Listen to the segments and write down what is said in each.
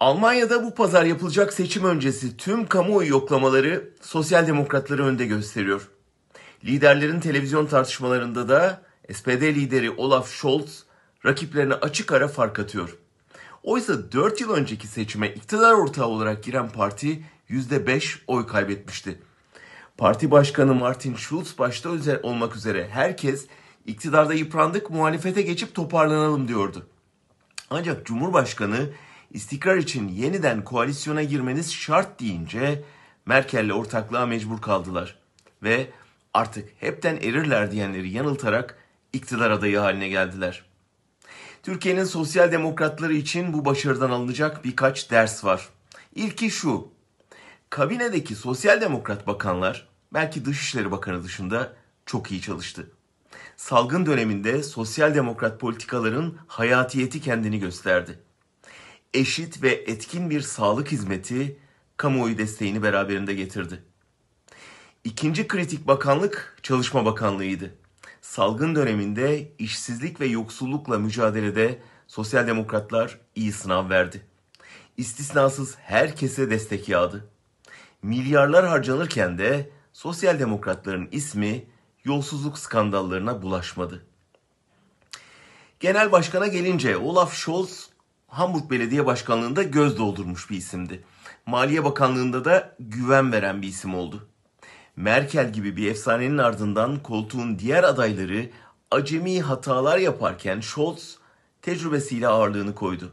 Almanya'da bu pazar yapılacak seçim öncesi tüm kamuoyu yoklamaları sosyal demokratları önde gösteriyor. Liderlerin televizyon tartışmalarında da SPD lideri Olaf Scholz rakiplerine açık ara fark atıyor. Oysa 4 yıl önceki seçime iktidar ortağı olarak giren parti %5 oy kaybetmişti. Parti Başkanı Martin Schulz başta olmak üzere herkes iktidarda yıprandık muhalefete geçip toparlanalım diyordu. Ancak Cumhurbaşkanı istikrar için yeniden koalisyona girmeniz şart deyince Merkel'le ortaklığa mecbur kaldılar. Ve artık hepten erirler diyenleri yanıltarak iktidar adayı haline geldiler. Türkiye'nin sosyal demokratları için bu başarıdan alınacak birkaç ders var. İlki şu. Kabinedeki sosyal demokrat bakanlar belki Dışişleri Bakanı dışında çok iyi çalıştı. Salgın döneminde sosyal demokrat politikaların hayatiyeti kendini gösterdi. Eşit ve etkin bir sağlık hizmeti kamuoyu desteğini beraberinde getirdi. İkinci kritik bakanlık Çalışma Bakanlığı'ydı. Salgın döneminde işsizlik ve yoksullukla mücadelede sosyal demokratlar iyi sınav verdi. İstisnasız herkese destek yağdı. Milyarlar harcanırken de sosyal demokratların ismi yolsuzluk skandallarına bulaşmadı. Genel başkana gelince Olaf Scholz Hamburg Belediye Başkanlığı'nda göz doldurmuş bir isimdi. Maliye Bakanlığı'nda da güven veren bir isim oldu. Merkel gibi bir efsanenin ardından koltuğun diğer adayları acemi hatalar yaparken Scholz tecrübesiyle ağırlığını koydu.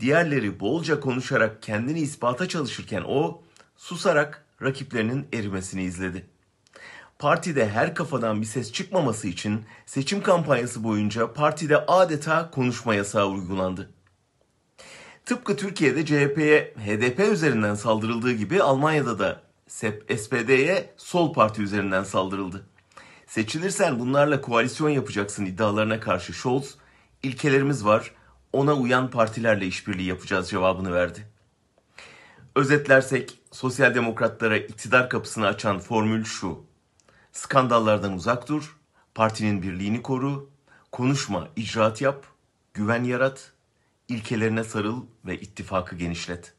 Diğerleri bolca konuşarak kendini ispata çalışırken o susarak rakiplerinin erimesini izledi. Partide her kafadan bir ses çıkmaması için seçim kampanyası boyunca partide adeta konuşma yasağı uygulandı. Tıpkı Türkiye'de CHP'ye HDP üzerinden saldırıldığı gibi Almanya'da da SPD'ye Sol Parti üzerinden saldırıldı. Seçilirsen bunlarla koalisyon yapacaksın iddialarına karşı Scholz, ilkelerimiz var, ona uyan partilerle işbirliği yapacağız cevabını verdi. Özetlersek sosyal demokratlara iktidar kapısını açan formül şu. Skandallardan uzak dur, partinin birliğini koru, konuşma, icraat yap, güven yarat, ilkelerine sarıl ve ittifakı genişlet.